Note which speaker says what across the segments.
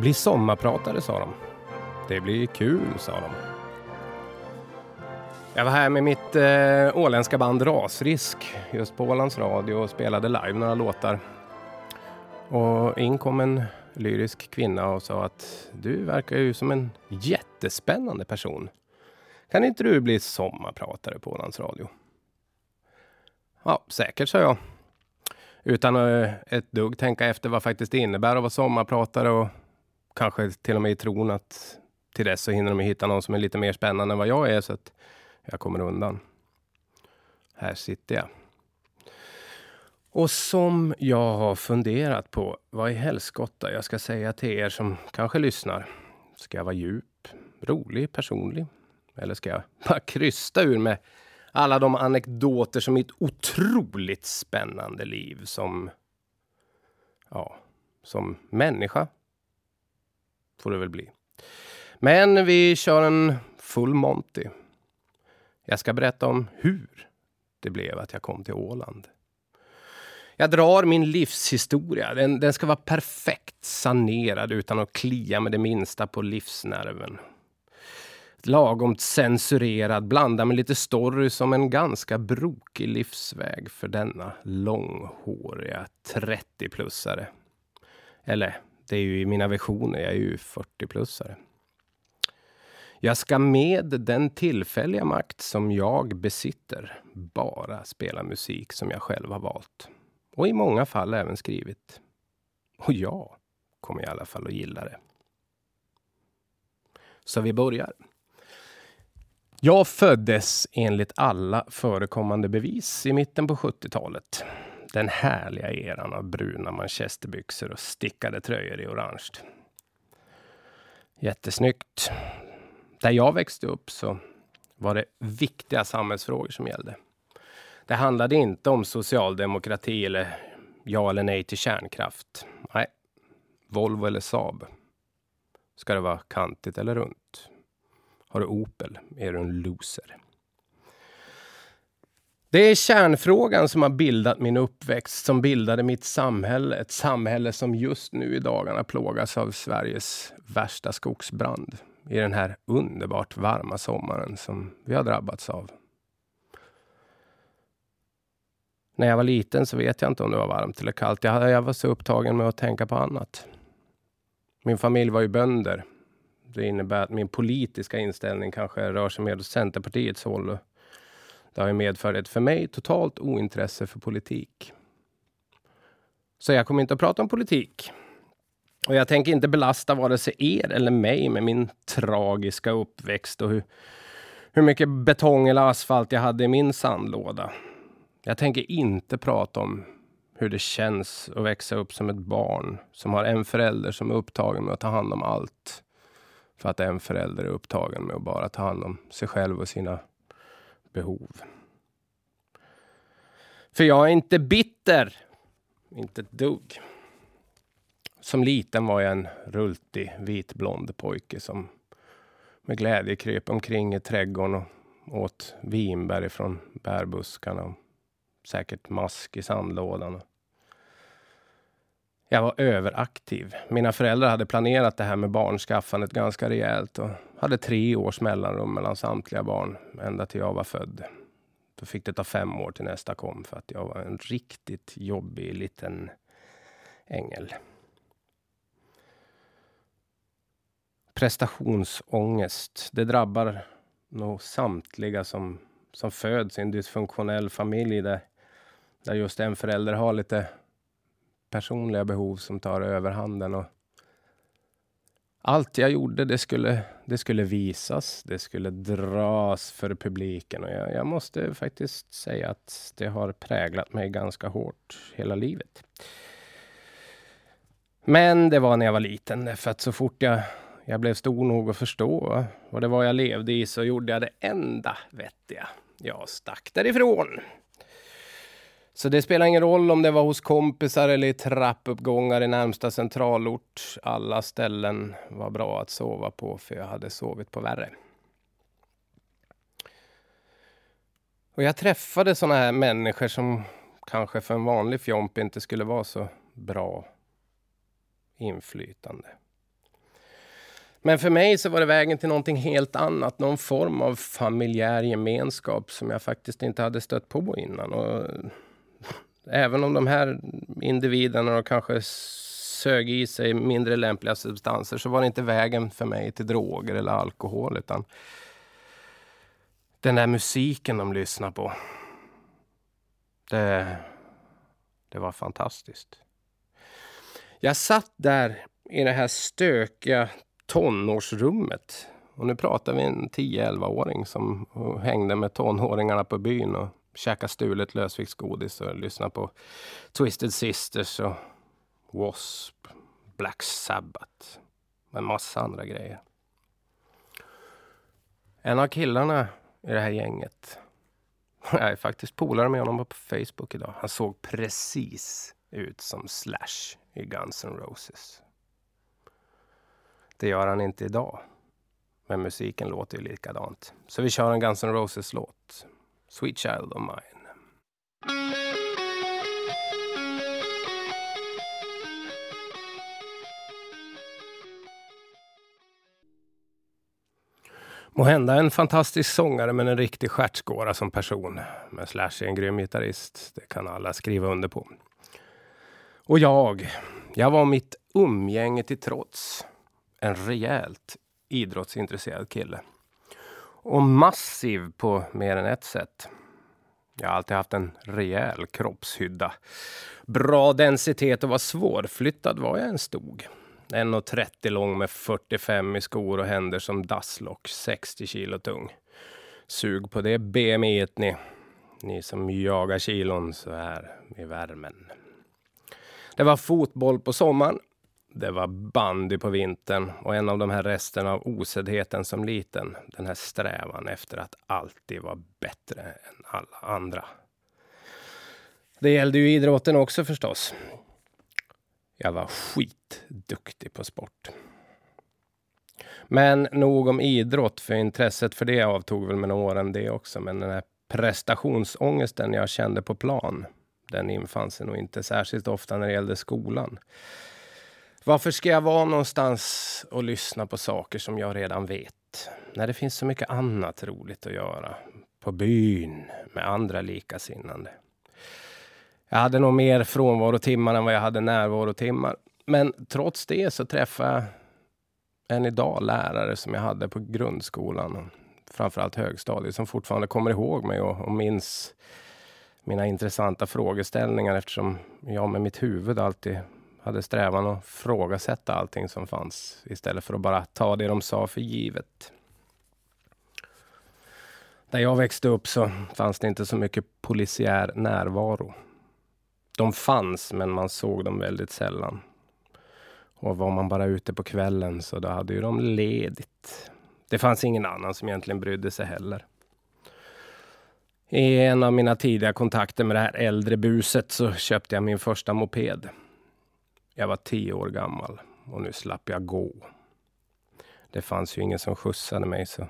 Speaker 1: Bli sommarpratare, sa de. Det blir kul, sa de. Jag var här med mitt eh, åländska band Rasrisk just på Ålands Radio och spelade live några låtar. Och in kom en lyrisk kvinna och sa att du verkar ju som en jättespännande person. Kan inte du bli sommarpratare på Ålands Radio? Ja, säkert, sa jag. Utan att ett dugg tänka efter vad faktiskt det innebär att vara sommarpratare och kanske till och med i tron att till dess så hinner de hitta någon som är lite mer spännande än vad jag är så att jag kommer undan. Här sitter jag. Och som jag har funderat på vad i helskotta jag ska säga till er som kanske lyssnar. Ska jag vara djup, rolig, personlig? Eller ska jag bara krysta ur med alla de anekdoter som mitt otroligt spännande liv som, ja, som människa får det väl bli. Men vi kör en full Monty. Jag ska berätta om hur det blev att jag kom till Åland. Jag drar min livshistoria. Den, den ska vara perfekt sanerad utan att klia med det minsta på livsnerven. Lagom censurerad, blanda med lite story som en ganska brokig livsväg för denna långhåriga 30-plussare. Eller, det är ju i mina visioner, jag är ju 40-plussare. Jag ska med den tillfälliga makt som jag besitter bara spela musik som jag själv har valt. Och i många fall även skrivit. Och jag kommer i alla fall att gilla det. Så vi börjar. Jag föddes enligt alla förekommande bevis i mitten på 70-talet. Den härliga eran av bruna manchesterbyxor och stickade tröjor i orange. Jättesnyggt. Där jag växte upp så var det viktiga samhällsfrågor som gällde. Det handlade inte om socialdemokrati eller ja eller nej till kärnkraft. Nej, Volvo eller Saab. Ska det vara kantigt eller runt? Har du Opel är du en loser. Det är kärnfrågan som har bildat min uppväxt, som bildade mitt samhälle. Ett samhälle som just nu i dagarna plågas av Sveriges värsta skogsbrand i den här underbart varma sommaren som vi har drabbats av. När jag var liten så vet jag inte om det var varmt eller kallt. Jag, jag var så upptagen med att tänka på annat. Min familj var ju bönder. Det innebär att min politiska inställning kanske rör sig mer åt Centerpartiets håll. Det har ju medfört ett för mig totalt ointresse för politik. Så jag kommer inte att prata om politik. Och jag tänker inte belasta vare sig er eller mig med min tragiska uppväxt och hur, hur mycket betong eller asfalt jag hade i min sandlåda. Jag tänker inte prata om hur det känns att växa upp som ett barn som har en förälder som är upptagen med att ta hand om allt. För att en förälder är upptagen med att bara ta hand om sig själv och sina behov. För jag är inte bitter. Inte ett dugg. Som liten var jag en rultig vitblond pojke som med glädje kröp omkring i trädgården och åt vinbär från bärbuskarna. Och säkert mask i sandlådan. Jag var överaktiv. Mina föräldrar hade planerat det här med barnskaffandet ganska rejält och hade tre års mellanrum mellan samtliga barn ända till jag var född. Då fick det ta fem år till nästa kom för att jag var en riktigt jobbig liten ängel. Prestationsångest, det drabbar nog samtliga som, som föds i en dysfunktionell familj där, där just en förälder har lite personliga behov som tar överhanden. Och allt jag gjorde, det skulle, det skulle visas, det skulle dras för publiken. Och jag, jag måste faktiskt säga att det har präglat mig ganska hårt hela livet. Men det var när jag var liten, för att så fort jag, jag blev stor nog att förstå vad det var jag levde i så gjorde jag det enda vettiga. Jag stack därifrån. Så det spelar ingen roll om det var hos kompisar eller i trappuppgångar i närmsta centralort. Alla ställen var bra att sova på för jag hade sovit på värre. Och jag träffade såna här människor som kanske för en vanlig fjomp inte skulle vara så bra inflytande. Men för mig så var det vägen till någonting helt annat. Någon form av familjär gemenskap som jag faktiskt inte hade stött på innan. Och även om de här individerna kanske sög i sig mindre lämpliga substanser så var det inte vägen för mig till droger eller alkohol utan den där musiken de lyssnade på. Det, det var fantastiskt. Jag satt där i det här stökiga tonårsrummet. Och nu pratar vi en 10-11-åring som hängde med tonåringarna på byn och käka stulet lösviktsgodis och lyssna på Twisted Sisters och W.A.S.P. Black Sabbath och en massa andra grejer. En av killarna i det här gänget, jag är faktiskt polare med honom på Facebook idag. Han såg precis ut som Slash i Guns N' Roses. Det gör han inte idag. Men musiken låter ju likadant. Så vi kör en Guns N' Roses-låt. Sweet Child of Mine. Måhända en fantastisk sångare men en riktig stjärtskåra som person. Men Slash är en grym gitarrist. Det kan alla skriva under på. Och jag, jag var mitt umgänge till trots en rejält idrottsintresserad kille. Och massiv på mer än ett sätt. Jag har alltid haft en rejäl kroppshydda. Bra densitet och var svårflyttad var jag än stod. 1,30 lång med 45 i skor och händer som dasslock, 60 kilo tung. Sug på det BMI ni, ni som jagar kilon så här i värmen. Det var fotboll på sommaren det var bandy på vintern och en av de här resterna av osedheten som liten. Den här strävan efter att alltid vara bättre än alla andra. Det gällde ju idrotten också förstås. Jag var skitduktig på sport. Men nog om idrott, för intresset för det avtog väl med åren det också. Men den här prestationsångesten jag kände på plan, den infann sig nog inte särskilt ofta när det gällde skolan. Varför ska jag vara någonstans och lyssna på saker som jag redan vet? När det finns så mycket annat roligt att göra. På byn med andra likasinnande. Jag hade nog mer frånvarotimmar än vad jag hade närvarotimmar. Men trots det så träffade jag än idag lärare som jag hade på grundskolan framförallt högstadiet som fortfarande kommer ihåg mig och, och minns mina intressanta frågeställningar eftersom jag med mitt huvud alltid hade strävan att frågasätta allting som fanns istället för att bara ta det de sa för givet. Där jag växte upp så fanns det inte så mycket polisiär närvaro. De fanns, men man såg dem väldigt sällan. Och var man bara ute på kvällen så då hade ju de ledigt. Det fanns ingen annan som egentligen brydde sig heller. I en av mina tidiga kontakter med det här äldre buset så köpte jag min första moped. Jag var tio år gammal och nu slapp jag gå. Det fanns ju ingen som skjutsade mig så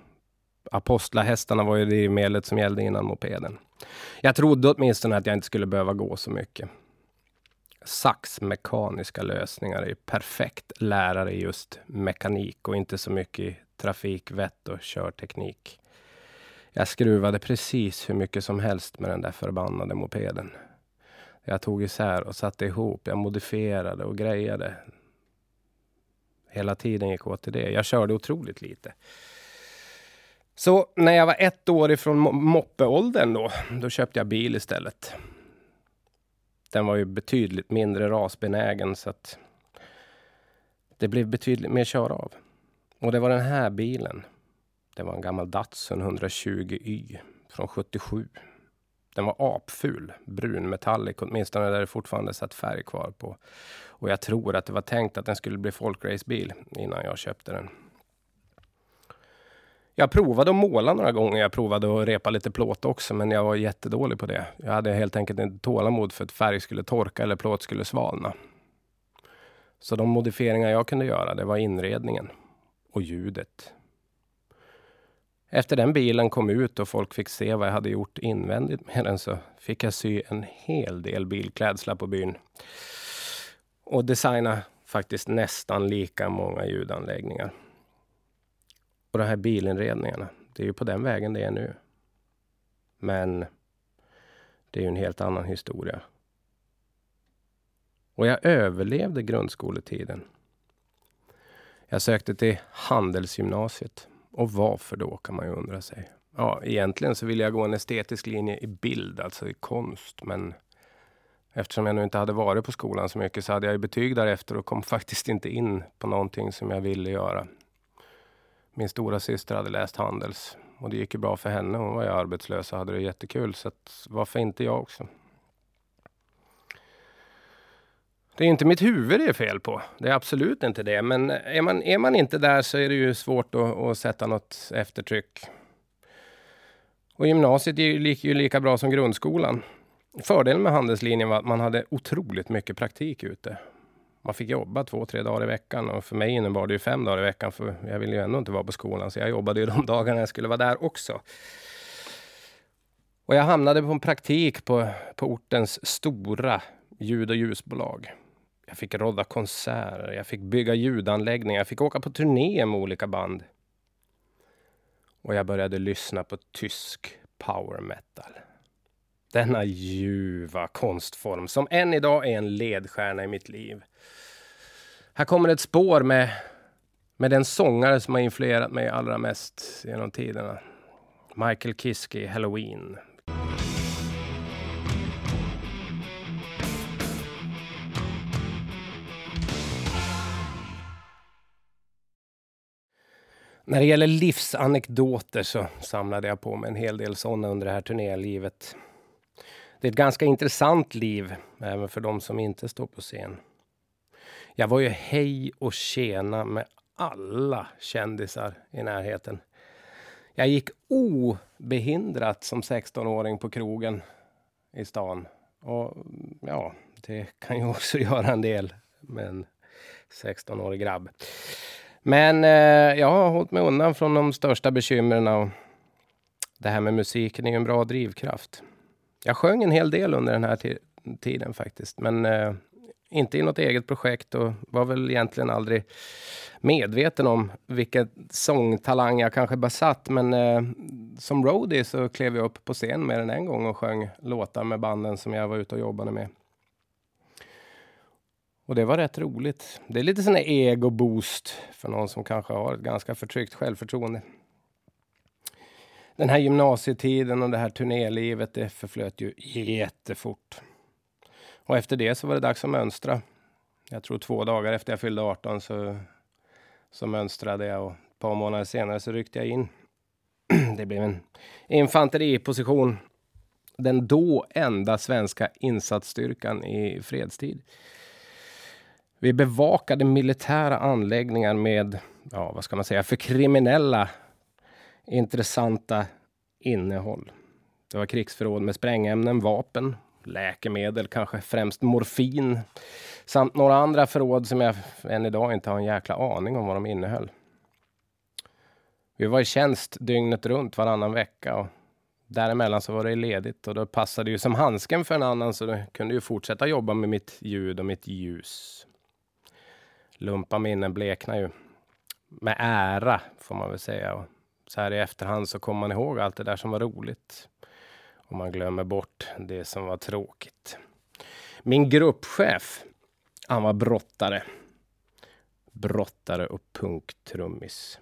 Speaker 1: apostlahästarna var ju det medlet som gällde innan mopeden. Jag trodde åtminstone att jag inte skulle behöva gå så mycket. Saxmekaniska lösningar är perfekt lärare i just mekanik och inte så mycket i trafikvett och körteknik. Jag skruvade precis hur mycket som helst med den där förbannade mopeden. Jag tog isär och satte ihop. Jag modifierade och grejade. Hela tiden gick åt till det. Jag körde otroligt lite. Så när jag var ett år ifrån moppeåldern då, då köpte jag bil istället. Den var ju betydligt mindre rasbenägen så att det blev betydligt mer köra av. Och det var den här bilen. Det var en gammal Datsun 120Y från 77. Den var apful, brunmetallic, åtminstone där det fortfarande satt färg kvar på. Och jag tror att det var tänkt att den skulle bli folkracebil innan jag köpte den. Jag provade att måla några gånger. Jag provade att repa lite plåt också, men jag var jättedålig på det. Jag hade helt enkelt inte tålamod för att färg skulle torka eller plåt skulle svalna. Så de modifieringar jag kunde göra, det var inredningen och ljudet. Efter den bilen kom ut och folk fick se vad jag hade gjort invändigt med den så fick jag sy en hel del bilklädsla på byn. Och designa faktiskt nästan lika många ljudanläggningar. Och de här bilinredningarna. Det är ju på den vägen det är nu. Men det är ju en helt annan historia. Och jag överlevde grundskoletiden. Jag sökte till Handelsgymnasiet. Och varför då kan man ju undra sig. Ja, egentligen så ville jag gå en estetisk linje i bild, alltså i konst. Men eftersom jag nu inte hade varit på skolan så mycket så hade jag ju betyg därefter och kom faktiskt inte in på någonting som jag ville göra. Min stora syster hade läst Handels och det gick ju bra för henne. Hon var ju arbetslös och hade det jättekul. Så att, varför inte jag också? Det är inte mitt huvud det är fel på. Det är absolut inte det. Men är man, är man inte där så är det ju svårt att, att sätta något eftertryck. Och gymnasiet är ju lika, ju lika bra som grundskolan. Fördelen med handelslinjen var att man hade otroligt mycket praktik ute. Man fick jobba två, tre dagar i veckan och för mig innebar det ju fem dagar i veckan för jag ville ju ändå inte vara på skolan så jag jobbade ju de dagarna jag skulle vara där också. Och jag hamnade på en praktik på, på ortens stora ljud och ljusbolag. Jag fick rodda konserter, jag fick bygga ljudanläggningar, jag fick åka på turné med olika band. Och jag började lyssna på tysk power metal. Denna ljuva konstform som än idag är en ledstjärna i mitt liv. Här kommer ett spår med, med den sångare som har influerat mig allra mest genom tiderna. Michael Kiske, Halloween. När det gäller livsanekdoter så samlade jag på mig en hel del sådana under det här turnélivet. Det är ett ganska intressant liv, även för de som inte står på scen. Jag var ju hej och tjena med alla kändisar i närheten. Jag gick obehindrat som 16-åring på krogen i stan. Och ja, det kan ju också göra en del med en 16-årig grabb. Men eh, jag har hållit mig undan från de största bekymren. Och det här med musiken är ju en bra drivkraft. Jag sjöng en hel del under den här tiden faktiskt, men eh, inte i något eget projekt och var väl egentligen aldrig medveten om vilken sångtalang jag kanske besatt. Men eh, som roadie så klev jag upp på scen mer än en gång och sjöng låtar med banden som jag var ute och jobbade med. Och det var rätt roligt. Det är lite sån här ego-boost för någon som kanske har ett ganska förtryckt självförtroende. Den här gymnasietiden och det här turnélivet, det förflöt ju jättefort. Och efter det så var det dags att mönstra. Jag tror två dagar efter jag fyllde 18 så, så mönstrade jag och ett par månader senare så ryckte jag in. Det blev en infanteriposition. Den då enda svenska insatsstyrkan i fredstid. Vi bevakade militära anläggningar med, ja vad ska man säga, för kriminella intressanta innehåll. Det var krigsförråd med sprängämnen, vapen, läkemedel, kanske främst morfin samt några andra förråd som jag än idag inte har en jäkla aning om vad de innehöll. Vi var i tjänst dygnet runt varannan vecka och däremellan så var det ledigt och då passade ju som handsken för en annan så jag kunde ju fortsätta jobba med mitt ljud och mitt ljus. Lumpa minnen bleknar ju med ära får man väl säga. Och så här i efterhand så kommer man ihåg allt det där som var roligt. Och man glömmer bort det som var tråkigt. Min gruppchef, han var brottare. Brottare och punktrummis.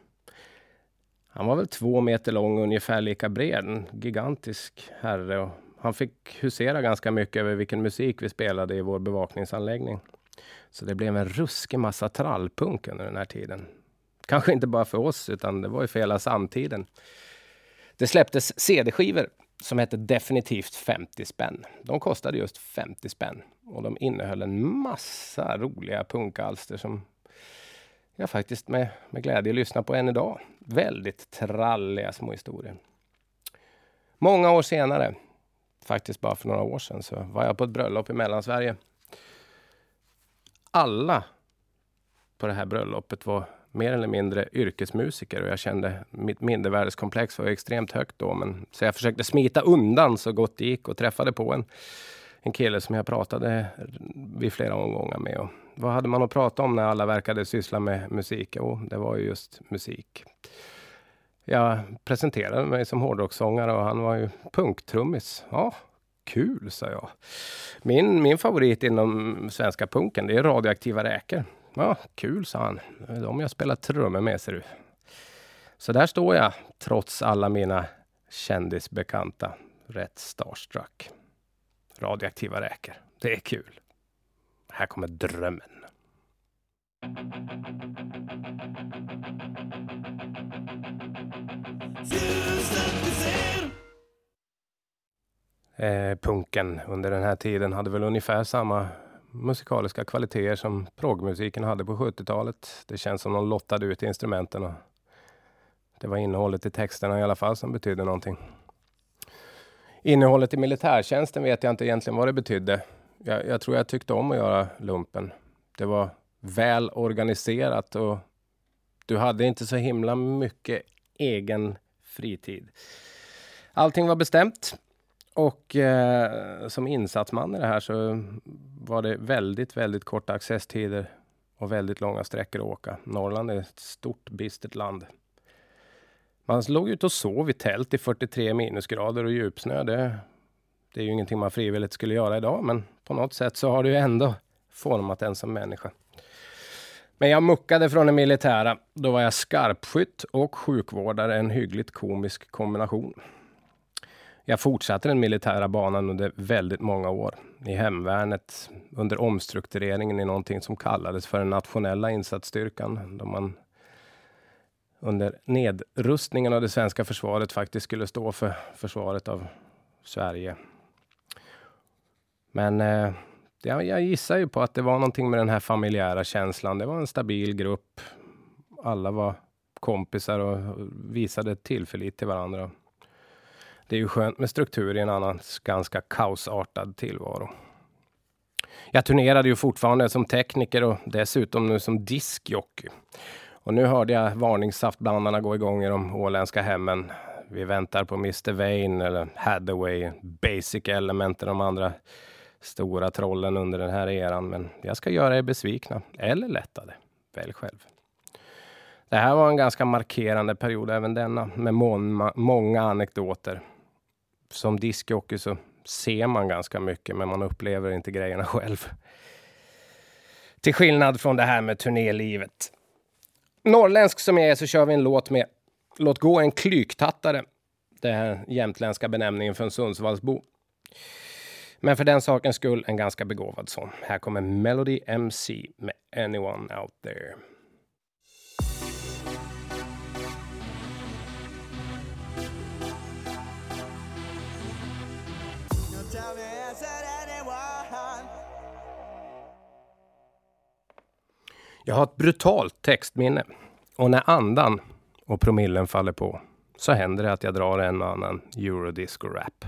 Speaker 1: Han var väl två meter lång och ungefär lika bred. En gigantisk herre. Och han fick husera ganska mycket över vilken musik vi spelade i vår bevakningsanläggning. Så det blev en ruskig massa trallpunk under den här tiden. Kanske inte bara för oss, utan det var ju för hela samtiden. Det släpptes CD-skivor som hette definitivt 50 spänn. De kostade just 50 spänn och de innehöll en massa roliga punkalster som jag faktiskt med, med glädje lyssnar på än idag. Väldigt tralliga små historier. Många år senare, faktiskt bara för några år sedan, så var jag på ett bröllop i Mellansverige. Alla på det här bröllopet var mer eller mindre yrkesmusiker och jag kände mitt mindervärdeskomplex var extremt högt då. Men, så jag försökte smita undan så gott det gick och träffade på en, en kille som jag pratade vid flera omgångar med. Och vad hade man att prata om när alla verkade syssla med musik? Jo, det var ju just musik. Jag presenterade mig som hårdrockssångare och han var ju punktrummis. Ja, kul, sa jag. Min, min favorit inom svenska punken, det är radioaktiva räkor. Ja, kul, sa han. De jag spelar trummor med, ser du. Så där står jag, trots alla mina kändisbekanta. Rätt starstruck. Radioaktiva räkor. Det är kul. Här kommer drömmen. Eh, punken under den här tiden hade väl ungefär samma musikaliska kvaliteter som progmusiken hade på 70-talet. Det känns som de lottade ut instrumenten och det var innehållet i texterna i alla fall som betydde någonting. Innehållet i militärtjänsten vet jag inte egentligen vad det betydde. Jag, jag tror jag tyckte om att göra lumpen. Det var väl organiserat och du hade inte så himla mycket egen fritid. Allting var bestämt. Och eh, som insatsman i det här så var det väldigt, väldigt korta accesstider och väldigt långa sträckor att åka. Norrland är ett stort bistert land. Man låg ute och sov i tält i 43 minusgrader och djupsnö. Det, det är ju ingenting man frivilligt skulle göra idag, men på något sätt så har det ju ändå format en som människa. Men jag muckade från det militära. Då var jag skarpskytt och sjukvårdare, en hyggligt komisk kombination. Jag fortsatte den militära banan under väldigt många år. I hemvärnet, under omstruktureringen i någonting som kallades för den nationella insatsstyrkan. Då man under nedrustningen av det svenska försvaret faktiskt skulle stå för försvaret av Sverige. Men eh, jag, jag gissar ju på att det var någonting med den här familjära känslan. Det var en stabil grupp. Alla var kompisar och visade tillförlit till varandra. Det är ju skönt med struktur i en annars ganska kaosartad tillvaro. Jag turnerade ju fortfarande som tekniker och dessutom nu som diskjockey. Och nu hörde jag varningssaftblandarna gå igång i de åländska hemmen. Vi väntar på Mr Vain eller Hathaway, Basic Element och de andra stora trollen under den här eran. Men jag ska göra er besvikna, eller lättade. Välj själv. Det här var en ganska markerande period även denna, med många anekdoter. Som discjockey så ser man ganska mycket, men man upplever inte grejerna själv. Till skillnad från det här med turnélivet. Norrländsk som jag är så kör vi en låt med Låt gå en klyktattare. Det här jämtländska benämningen för en Sundsvallsbo. Men för den sakens skull en ganska begåvad sån. Här kommer Melody MC med Anyone Out There. Jag har ett brutalt textminne. Och när andan och promillen faller på så händer det att jag drar en och annan eurodisco-rap.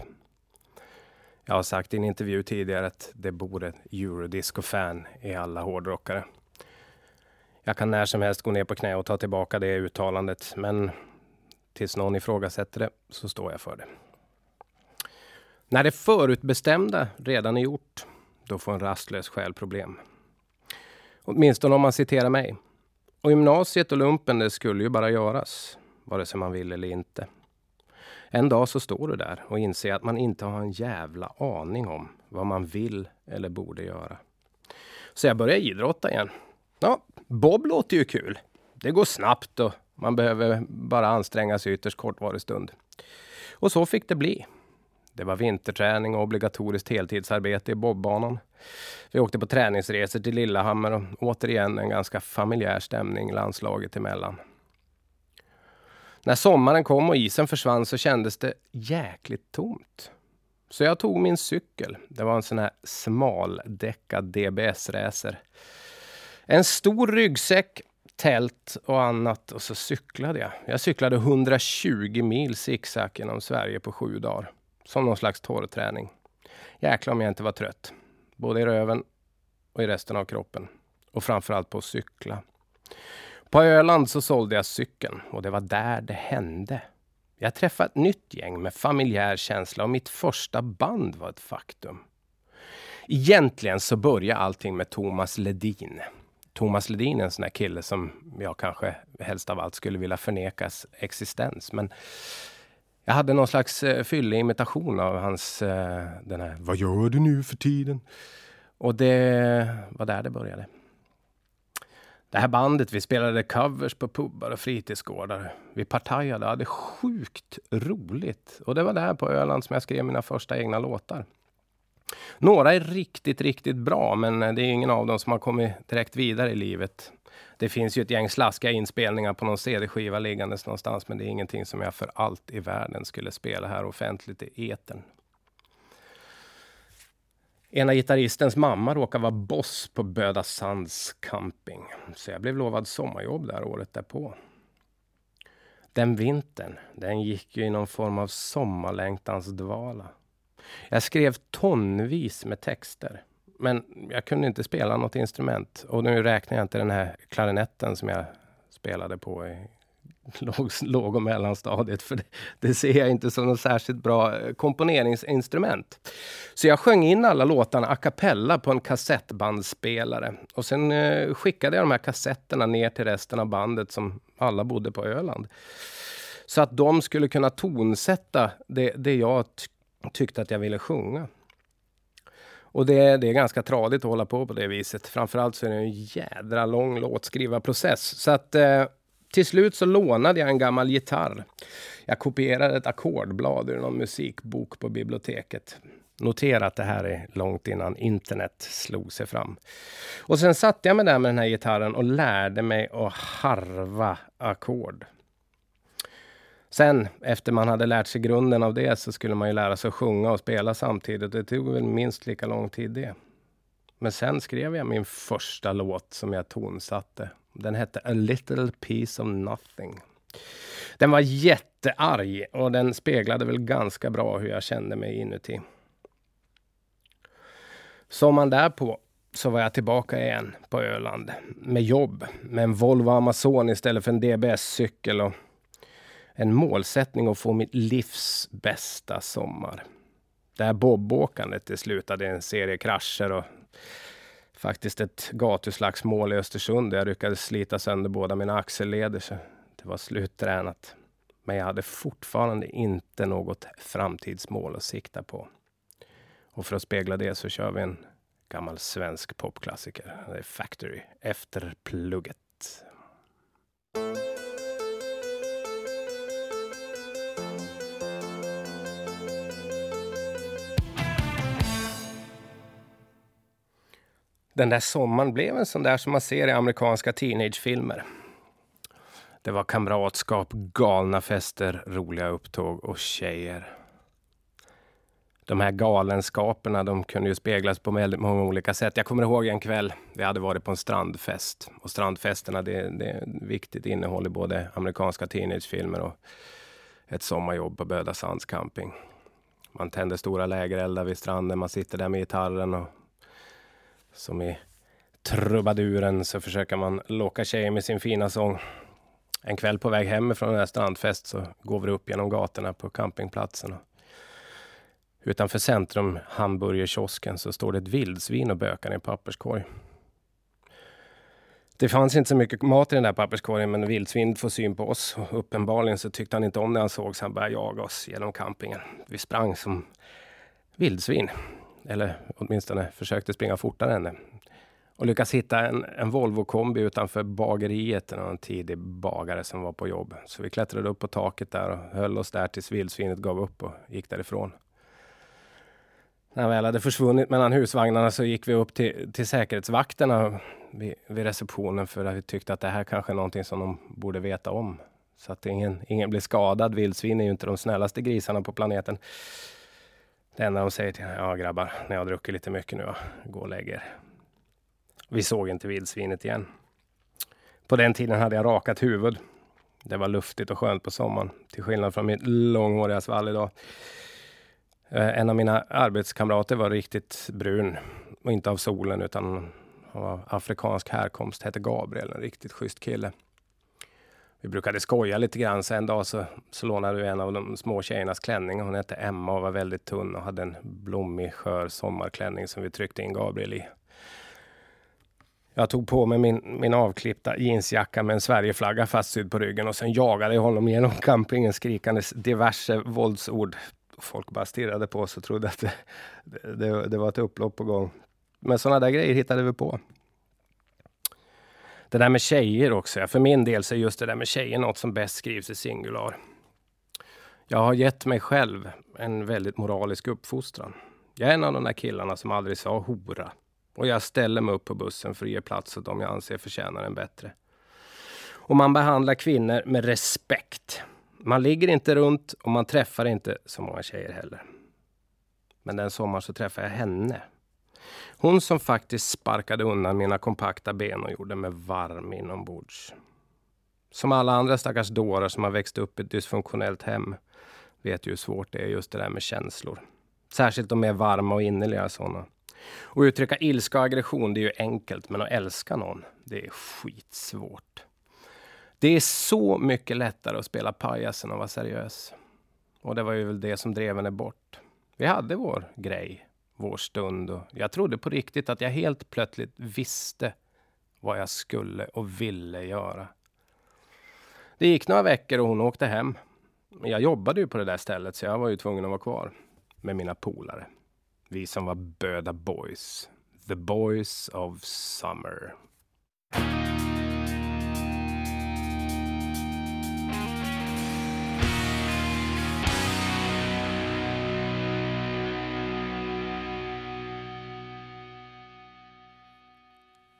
Speaker 1: Jag har sagt i en intervju tidigare att det bor ett eurodisco-fan i alla hårdrockare. Jag kan när som helst gå ner på knä och ta tillbaka det uttalandet, men tills någon ifrågasätter det så står jag för det. När det förutbestämda redan är gjort, då får en rastlös själ problem. Åtminstone om man citerar mig. Och gymnasiet och lumpen, det skulle ju bara göras, vare sig man vill eller inte. En dag så står du där och inser att man inte har en jävla aning om vad man vill eller borde göra. Så jag börjar idrotta igen. Ja, bob låter ju kul. Det går snabbt och man behöver bara anstränga sig ytterst kortvarig stund. Och så fick det bli. Det var vinterträning och obligatoriskt heltidsarbete i bobbanan. Vi åkte på träningsresor till Lillehammer och återigen en ganska familjär stämning landslaget emellan. När sommaren kom och isen försvann så kändes det jäkligt tomt. Så jag tog min cykel. Det var en sån här smaldäckad DBS-racer. En stor ryggsäck, tält och annat och så cyklade jag. Jag cyklade 120 mil zigzag genom Sverige på sju dagar. Som någon slags torrträning. Jäklar om jag inte var trött. Både i röven och i resten av kroppen. Och framförallt på att cykla. På Öland så sålde jag cykeln och det var där det hände. Jag träffade ett nytt gäng med familjär känsla och mitt första band var ett faktum. Egentligen så började allting med Thomas Ledin. Thomas Ledin är en sån där kille som jag kanske helst av allt skulle vilja förnekas existens. Men jag hade någon slags eh, fyllig imitation av hans, eh, den här Vad gör du nu för tiden? Och det var där det började. Det här bandet, vi spelade covers på pubbar och fritidsgårdar. Vi partajade och hade sjukt roligt. Och det var där på Öland som jag skrev mina första egna låtar. Några är riktigt, riktigt bra, men eh, det är ingen av dem som har kommit direkt vidare i livet. Det finns ju ett gäng slaskiga inspelningar på någon CD-skiva liggandes någonstans, men det är ingenting som jag för allt i världen skulle spela här offentligt i etern. Ena gitarristens mamma råkar vara boss på Böda Sands camping, så jag blev lovad sommarjobb där året därpå. Den vintern, den gick ju i någon form av sommarlängtans dvala. Jag skrev tonvis med texter, men jag kunde inte spela något instrument. Och nu räknar jag inte den här klarinetten som jag spelade på i låg, låg och mellanstadiet, för det, det, ser jag inte som något särskilt bra eh, komponeringsinstrument. Så jag sjöng in alla låtarna a cappella på en kassettbandspelare. Och sen eh, skickade jag de här kassetterna ner till resten av bandet som alla bodde på Öland. Så att de skulle kunna tonsätta det, det jag tyckte att jag ville sjunga. Och det, det är ganska tradigt att hålla på på det viset. Framförallt så är det en jädra lång låtskrivarprocess. Så att eh, till slut så lånade jag en gammal gitarr. Jag kopierade ett ackordblad ur någon musikbok på biblioteket. Notera att det här är långt innan internet slog sig fram. Och sen satte jag mig där med den här gitarren och lärde mig att harva ackord. Sen, efter man hade lärt sig grunden av det, så skulle man ju lära sig att sjunga och spela samtidigt. Det tog väl minst lika lång tid det. Men sen skrev jag min första låt som jag tonsatte. Den hette A little piece of nothing. Den var jättearg och den speglade väl ganska bra hur jag kände mig inuti. Sommaren därpå så var jag tillbaka igen på Öland med jobb, med en Volvo Amazon istället för en DBS-cykel och en målsättning att få mitt livs bästa sommar. Det här bobåkandet det slutade i en serie krascher och faktiskt ett gatuslagsmål i Östersund där jag lyckades slita sönder båda mina axelleder. Så det var sluttränat. Men jag hade fortfarande inte något framtidsmål att sikta på. Och för att spegla det så kör vi en gammal svensk popklassiker. Det är Factory efter plugget. Den där sommaren blev en sån där som man ser i amerikanska teenagefilmer. Det var kamratskap, galna fester, roliga upptåg och tjejer. De här galenskaperna de kunde ju speglas på väldigt många olika sätt. Jag kommer ihåg en kväll, vi hade varit på en strandfest. Och strandfesterna, det, det är ett viktigt innehåll i både amerikanska teenagefilmer och ett sommarjobb på Böda Sands camping. Man tänder stora lägereldar vid stranden, man sitter där med gitarren och som i trubaduren så försöker man locka tjejer med sin fina sång. En kväll på väg hem från den här strandfest så går vi upp genom gatorna på campingplatsen. Utanför centrum, hamburgerkiosken, så står det ett vildsvin och bökar i en papperskorg. Det fanns inte så mycket mat i den där papperskorgen, men vildsvinet får syn på oss. Och uppenbarligen så tyckte han inte om när han såg, så han började jaga oss genom campingen. Vi sprang som vildsvin. Eller åtminstone försökte springa fortare än det. Och lyckas hitta en, en Volvo kombi utanför bageriet. En tidig bagare som var på jobb. Så vi klättrade upp på taket där och höll oss där tills vildsvinet gav upp och gick därifrån. När han väl hade försvunnit mellan husvagnarna så gick vi upp till, till säkerhetsvakterna vid, vid receptionen för att vi tyckte att det här kanske är någonting som de borde veta om. Så att ingen, ingen blir skadad. Vildsvin är ju inte de snällaste grisarna på planeten. Det enda de säger till ja grabbar, ni har druckit lite mycket nu, va? gå och lägg er. Vi såg inte vildsvinet igen. På den tiden hade jag rakat huvud. Det var luftigt och skönt på sommaren, till skillnad från mitt långhåriga svall idag. Eh, en av mina arbetskamrater var riktigt brun, och inte av solen utan av afrikansk härkomst, hette Gabriel, en riktigt schysst kille vi brukade skoja lite grann. Så en dag så, så lånade vi en av de små tjejernas klänning. Hon hette Emma och var väldigt tunn och hade en blommig skör sommarklänning som vi tryckte in Gabriel i. Jag tog på mig min, min avklippta jeansjacka med en Sverigeflagga fastsydd på ryggen och sen jagade jag honom genom campingen skrikandes diverse våldsord. Folk bara stirrade på oss och trodde att det, det, det var ett upplopp på gång. Men sådana där grejer hittade vi på. Det där med tjejer också. För min del så är just det där med tjejer något som bäst skrivs i singular. Jag har gett mig själv en väldigt moralisk uppfostran. Jag är en av de där killarna som aldrig sa hora. Och jag ställer mig upp på bussen för att ge plats åt dem jag anser förtjänar en bättre. Och man behandlar kvinnor med respekt. Man ligger inte runt och man träffar inte så många tjejer heller. Men den sommaren så träffade jag henne. Hon som faktiskt sparkade undan mina kompakta ben och gjorde mig varm inombords. Som alla andra stackars dårar som har växt upp i ett dysfunktionellt hem vet ju hur svårt det är just det där med känslor. Särskilt de mer varma och innerliga sådana. Och uttrycka ilska och aggression, det är ju enkelt. Men att älska någon, det är skitsvårt. Det är så mycket lättare att spela pajas än att vara seriös. Och det var ju väl det som drev henne bort. Vi hade vår grej, vår stund. Och jag trodde på riktigt att jag helt plötsligt visste vad jag skulle och ville göra. Det gick några veckor och hon åkte hem. Jag jobbade ju på det där stället så jag var ju tvungen att vara kvar med mina polare. Vi som var Böda Boys. The Boys of Summer.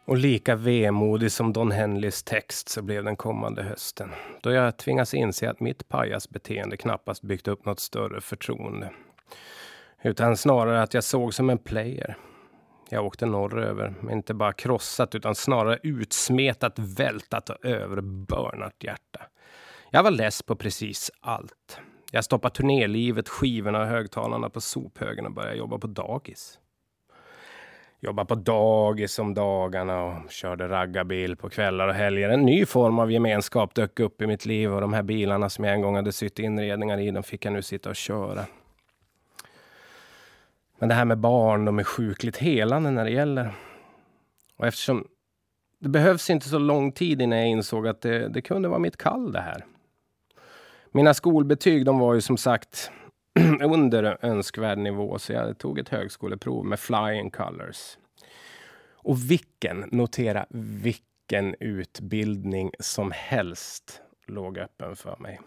Speaker 1: Och lika vemodig som Don Henleys text så blev den kommande hösten. Då jag tvingas inse att mitt pajasbeteende knappast byggt upp något större förtroende. Utan snarare att jag såg som en player. Jag åkte norröver, inte bara krossat utan snarare utsmetat, vältat och överbörnat hjärta. Jag var less på precis allt. Jag stoppade turnélivet, skivorna och högtalarna på sophögen och började jobba på dagis jobbade på dagis om dagarna och körde raggarbil på kvällar och helger. En ny form av gemenskap dök upp i mitt liv och de här bilarna som jag en gång hade sytt inredningar i, de fick jag nu sitta och köra. Men det här med barn, de är sjukligt helande när det gäller. Och eftersom det behövs inte så lång tid innan jag insåg att det, det kunde vara mitt kall det här. Mina skolbetyg de var ju som sagt under önskvärd nivå, så jag tog ett högskoleprov med flying colors. Och vilken, notera vilken utbildning som helst låg öppen för mig.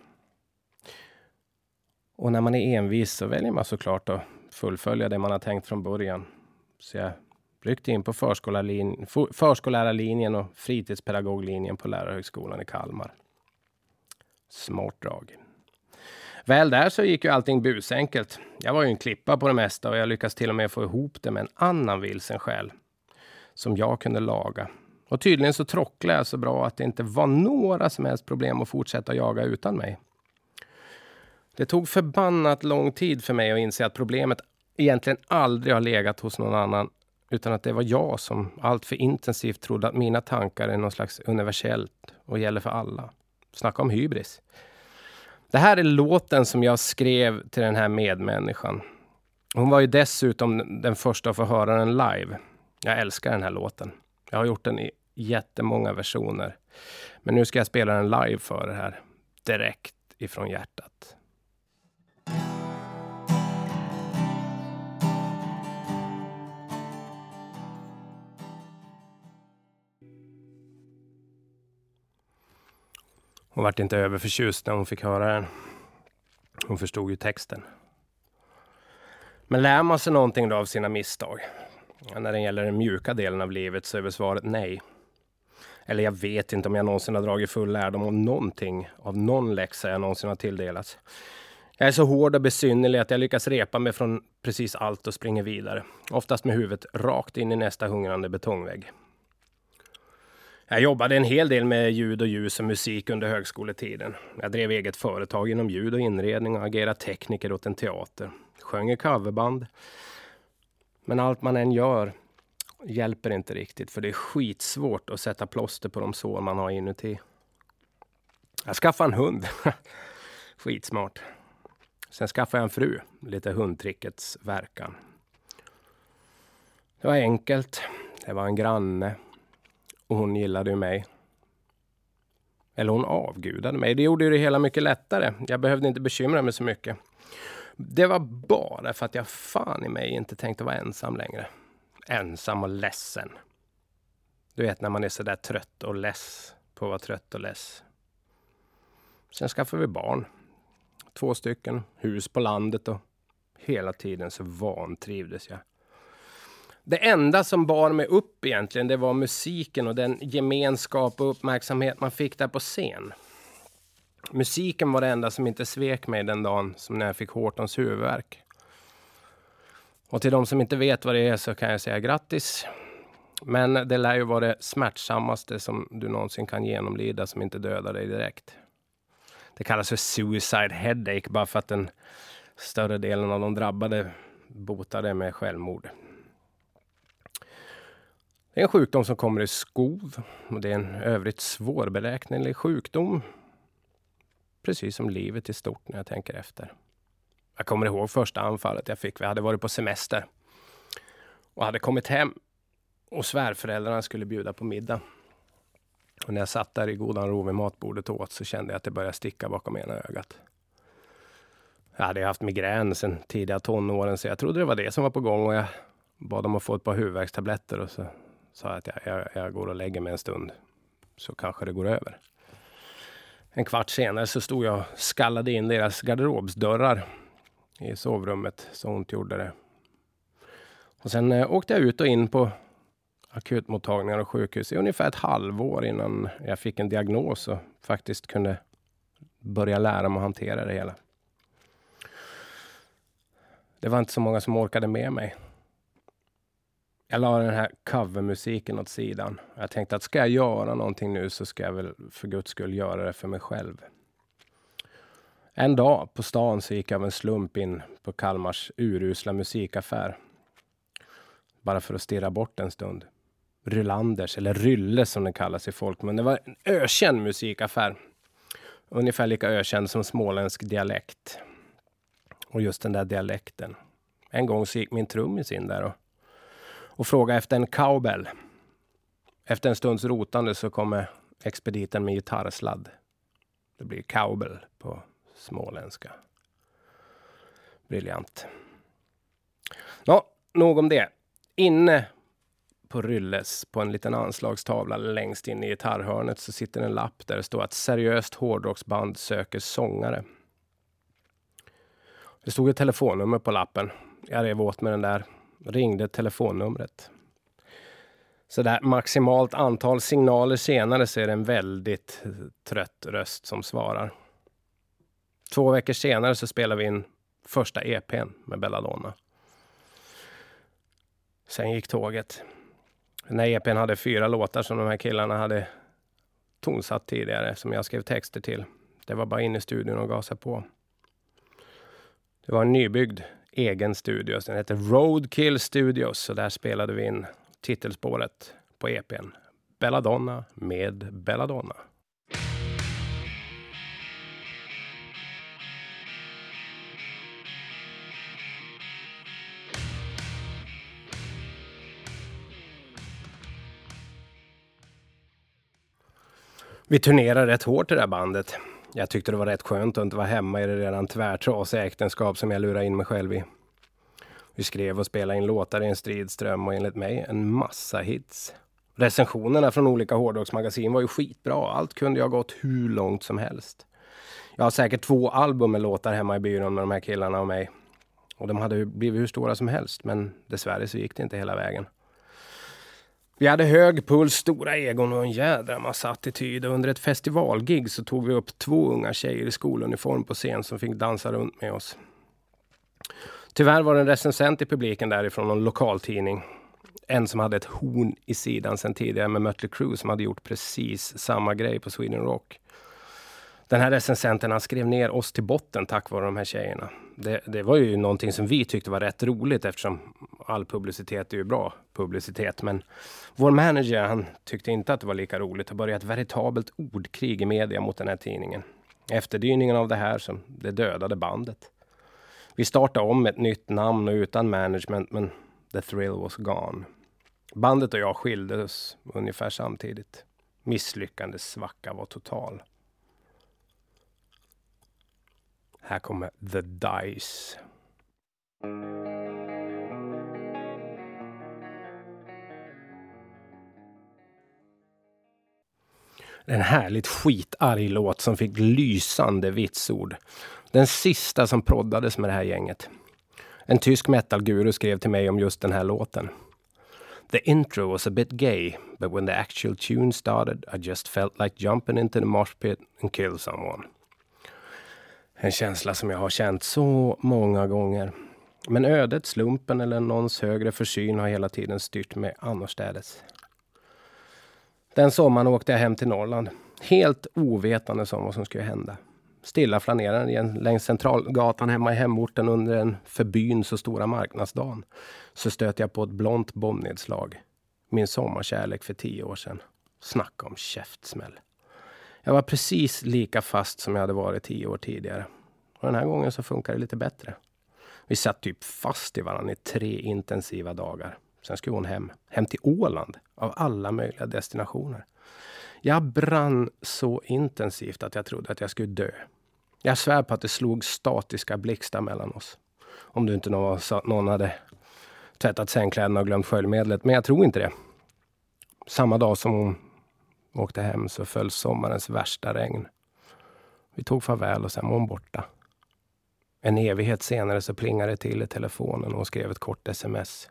Speaker 1: Och när man är envis så väljer man såklart att fullfölja det man har tänkt från början. Så jag ryckte in på förskollärarlinjen och fritidspedagoglinjen på Lärarhögskolan i Kalmar. Smart drag. Väl där så gick ju allting busenkelt. Jag var ju en klippa på det mesta och jag lyckades till och med få ihop det med en annan vilsen själ. Som jag kunde laga. Och tydligen så trocklade jag så bra att det inte var några som helst problem att fortsätta jaga utan mig. Det tog förbannat lång tid för mig att inse att problemet egentligen aldrig har legat hos någon annan utan att det var jag som alltför intensivt trodde att mina tankar är något slags universellt och gäller för alla. Snacka om hybris. Det här är låten som jag skrev till den här medmänniskan. Hon var ju dessutom den första att få höra den live. Jag älskar den här låten. Jag har gjort den i jättemånga versioner. Men nu ska jag spela den live för er här. Direkt ifrån hjärtat. Hon vart inte överförtjust när hon fick höra den. Hon förstod ju texten. Men lär man sig någonting då av sina misstag? Ja, när det gäller den mjuka delen av livet så är väl svaret nej. Eller jag vet inte om jag någonsin har dragit full lärdom av någonting, av någon läxa jag någonsin har tilldelats. Jag är så hård och besynnerlig att jag lyckas repa mig från precis allt och springer vidare. Oftast med huvudet rakt in i nästa hungrande betongvägg. Jag jobbade en hel del med ljud och ljus och musik under högskoletiden. Jag drev eget företag inom ljud och inredning och agerade tekniker åt en teater. Sjöng i coverband. Men allt man än gör hjälper inte riktigt, för det är skitsvårt att sätta plåster på de sår man har inuti. Jag skaffade en hund. Skitsmart. Sen skaffade jag en fru. Lite hundtrickets verkan. Det var enkelt. Det var en granne. Och hon gillade ju mig. Eller hon avgudade mig. Det gjorde ju det hela mycket lättare. Jag behövde inte bekymra mig så mycket. Det var bara för att jag fan i mig inte tänkte vara ensam längre. Ensam och ledsen. Du vet när man är så där trött och less på att vara trött och less. Sen skaffade vi barn. Två stycken, hus på landet och hela tiden så vantrivdes jag. Det enda som bar mig upp egentligen, det var musiken och den gemenskap och uppmärksamhet man fick där på scen. Musiken var det enda som inte svek mig den dagen som när jag fick Hortons huvudvärk. Och till de som inte vet vad det är så kan jag säga grattis. Men det lär ju vara det smärtsammaste som du någonsin kan genomlida som inte dödar dig direkt. Det kallas för suicide headache bara för att den större delen av de drabbade botade med självmord. Det är en sjukdom som kommer i skov och det är en övrigt svårberäknelig sjukdom. Precis som livet i stort när jag tänker efter. Jag kommer ihåg första anfallet jag fick. Vi hade varit på semester och hade kommit hem och svärföräldrarna skulle bjuda på middag. Och när jag satt där i godan ro vid matbordet och åt så kände jag att det började sticka bakom ena ögat. Jag hade haft migrän sedan tidiga tonåren så jag trodde det var det som var på gång och jag bad om att få ett par huvudvärkstabletter och så sa jag att jag, jag, jag går och lägger mig en stund så kanske det går över. En kvart senare så stod jag och skallade in deras garderobsdörrar i sovrummet. Så ont gjorde det. Och sen eh, åkte jag ut och in på akutmottagningar och sjukhus i ungefär ett halvår innan jag fick en diagnos och faktiskt kunde börja lära mig att hantera det hela. Det var inte så många som orkade med mig. Jag la den här covermusiken åt sidan. Jag tänkte att ska jag göra någonting nu så ska jag väl för guds skull göra det för mig själv. En dag på stan så gick jag av en slump in på Kalmars urusla musikaffär. Bara för att stirra bort en stund. Rylanders, eller Rylle som den kallas i folkmun. Det var en ökänd musikaffär. Ungefär lika ökänd som småländsk dialekt. Och just den där dialekten. En gång så gick min trummis in där och, och frågade efter en cowbell. Efter en stunds rotande så kommer expediten med gitarrsladd. Det blir cowbell på småländska. Briljant. Nå, nog om det. Inne på Rylles, på en liten anslagstavla längst in i gitarrhörnet, så sitter en lapp där det står att seriöst hårdrocksband söker sångare. Det stod ett telefonnummer på lappen. Jag rev åt med den där, ringde telefonnumret. Så där maximalt antal signaler senare så är det en väldigt trött röst som svarar. Två veckor senare så spelar vi in första EPn med Belladonna. Sen gick tåget. Den här EPn hade fyra låtar som de här killarna hade tonsatt tidigare, som jag skrev texter till. Det var bara in i studion och gasa på. Det var en nybyggd egen studio. Den hette Roadkill Studios och där spelade vi in titelspåret på EPn. Belladonna med Belladonna. Vi turnerade rätt hårt i det här bandet. Jag tyckte det var rätt skönt att inte vara hemma i det redan tvärtrasiga äktenskap som jag lurade in mig själv i. Vi skrev och spelade in låtar i en stridström och enligt mig en massa hits. Recensionerna från olika hårdrocksmagasin var ju skitbra. Allt kunde ju ha gått hur långt som helst. Jag har säkert två album med låtar hemma i byrån med de här killarna och mig. Och de hade blivit hur stora som helst, men dessvärre så gick det inte hela vägen. Vi hade hög puls, stora egon och en jädra massa attityd. Under ett festivalgig så tog vi upp två unga tjejer i skoluniform på scen som fick dansa runt med oss. Tyvärr var det en recensent i publiken därifrån någon lokaltidning. En som hade ett horn i sidan sen tidigare med Mötley Crüe som hade gjort precis samma grej på Sweden Rock. Den här recensenten han skrev ner oss till botten tack vare de här tjejerna. Det, det, var ju någonting som vi tyckte var rätt roligt eftersom all publicitet är ju bra publicitet. Men vår manager han tyckte inte att det var lika roligt och började ett veritabelt ordkrig i media mot den här tidningen. Efterdyningen av det här som det dödade bandet. Vi startade om med ett nytt namn och utan management men the thrill was gone. Bandet och jag skildes ungefär samtidigt. Misslyckandets svacka var total. Här kommer The Dice. En härligt skitarg låt som fick lysande vitsord. Den sista som proddades med det här gänget. En tysk metalguru skrev till mig om just den här låten. The intro was a bit gay, but when the actual tune started I just felt like jumping into the mosh pit and kill someone. En känsla som jag har känt så många gånger. Men ödet, slumpen eller någons högre försyn har hela tiden styrt mig annorstädes. Den sommaren åkte jag hem till Norrland. Helt ovetande om vad som skulle hända. Stilla flanerande längs Centralgatan hemma i hemorten under en för byn så stora marknadsdagen. Så stötte jag på ett blont bombnedslag. Min sommarkärlek för tio år sedan. Snacka om käftsmäll. Jag var precis lika fast som jag hade varit tio år tidigare. Och den här gången så funkade det lite bättre. Vi satt typ fast i varandra i tre intensiva dagar. Sen skulle hon hem. Hem till Åland, av alla möjliga destinationer. Jag brann så intensivt att jag trodde att jag skulle dö. Jag svär på att det slog statiska blixtar mellan oss. Om du inte någon, någon hade tvättat sängkläderna och glömt sköljmedlet. Men jag tror inte det. Samma dag som hon åkte hem så föll sommarens värsta regn. Vi tog farväl och sen var hon borta. En evighet senare så plingade det till i telefonen och hon skrev ett kort sms.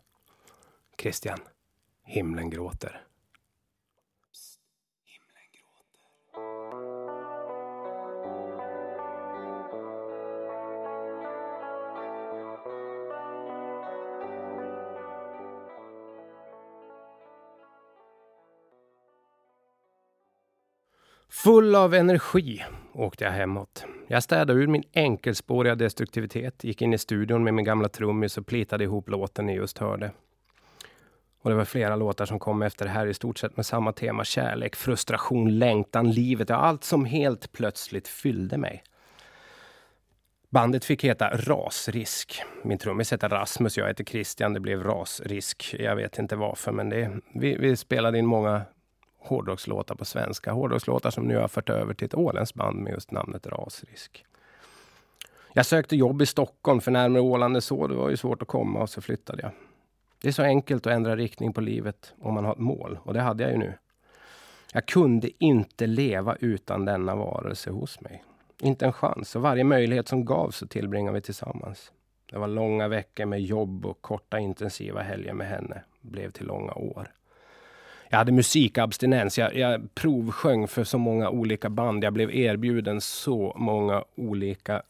Speaker 1: Christian, himlen gråter. Full av energi åkte jag hemåt. Jag städade ur min enkelspåriga destruktivitet, gick in i studion med min gamla trummis och plitade ihop låten ni just hörde. Och det var flera låtar som kom efter det här i stort sett med samma tema. Kärlek, frustration, längtan, livet. Ja, allt som helt plötsligt fyllde mig. Bandet fick heta Rasrisk. Min trummis heter Rasmus, jag heter Christian. Det blev Rasrisk. Jag vet inte varför, men det, vi, vi spelade in många hårdrockslåtar på svenska. Hårdrockslåtar som nu har fört över till ett åländskt band med just namnet Rasrisk. Jag sökte jobb i Stockholm, för närmare Åland än så. Det var ju svårt att komma och så flyttade jag. Det är så enkelt att ändra riktning på livet om man har ett mål. Och det hade jag ju nu. Jag kunde inte leva utan denna varelse hos mig. Inte en chans. Och varje möjlighet som gavs så tillbringade vi tillsammans. Det var långa veckor med jobb och korta intensiva helger med henne. blev till långa år. Jag hade musikabstinens. Jag, jag provsjöng för så många olika band. Jag blev erbjuden så många olika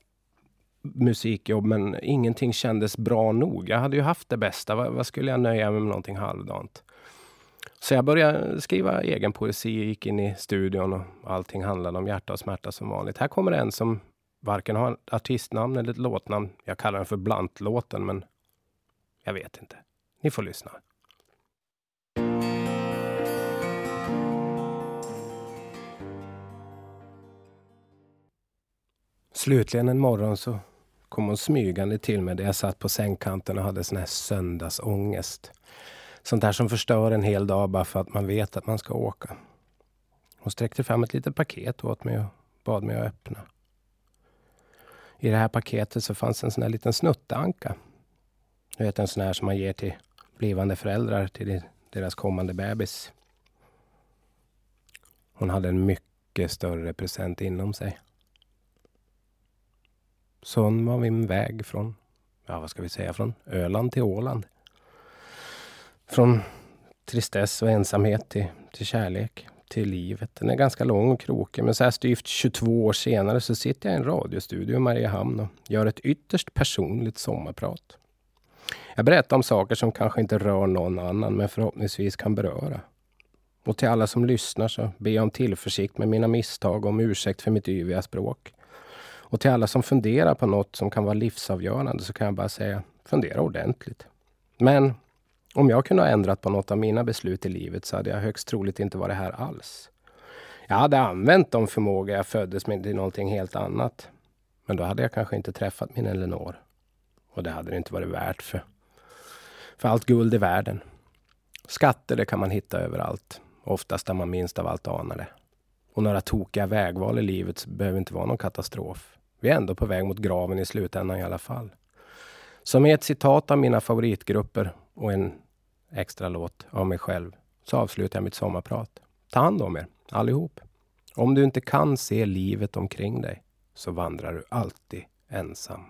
Speaker 1: musikjobb, men ingenting kändes bra nog. Jag hade ju haft det bästa. Vad, vad skulle jag nöja mig med någonting halvdant? Så jag började skriva egen poesi, gick in i studion och allting handlade om hjärta och smärta som vanligt. Här kommer en som varken har ett artistnamn eller ett låtnamn. Jag kallar den för Blantlåten, men jag vet inte. Ni får lyssna. Slutligen en morgon så kom hon smygande till mig där jag satt på sängkanten och hade sån här söndagsångest. Sånt där som förstör en hel dag bara för att man vet att man ska åka. Hon sträckte fram ett litet paket åt mig och bad mig att öppna. I det här paketet så fanns en sån här liten snutteanka. Du vet en sån här som man ger till blivande föräldrar till deras kommande bebis. Hon hade en mycket större present inom sig. Sån var min väg från, ja vad ska vi säga, från Öland till Åland. Från tristess och ensamhet till, till kärlek, till livet. Den är ganska lång och krokig, men så här styvt 22 år senare så sitter jag i en radiostudio i Mariehamn och gör ett ytterst personligt sommarprat. Jag berättar om saker som kanske inte rör någon annan, men förhoppningsvis kan beröra. Och till alla som lyssnar så ber jag om tillförsikt med mina misstag och om ursäkt för mitt yviga språk. Och till alla som funderar på något som kan vara livsavgörande så kan jag bara säga, fundera ordentligt. Men om jag kunde ha ändrat på något av mina beslut i livet så hade jag högst troligt inte varit här alls. Jag hade använt de förmågor jag föddes med till någonting helt annat. Men då hade jag kanske inte träffat min Eleanor. Och det hade det inte varit värt för, för allt guld i världen. Skatter, det kan man hitta överallt. Oftast där man minst av allt anar det. Och några tokiga vägval i livet behöver inte vara någon katastrof. Vi är ändå på väg mot graven i slutändan i alla fall. Som i ett citat av mina favoritgrupper och en extra låt av mig själv så avslutar jag mitt sommarprat. Ta hand om er, allihop. Om du inte kan se livet omkring dig så vandrar du alltid ensam.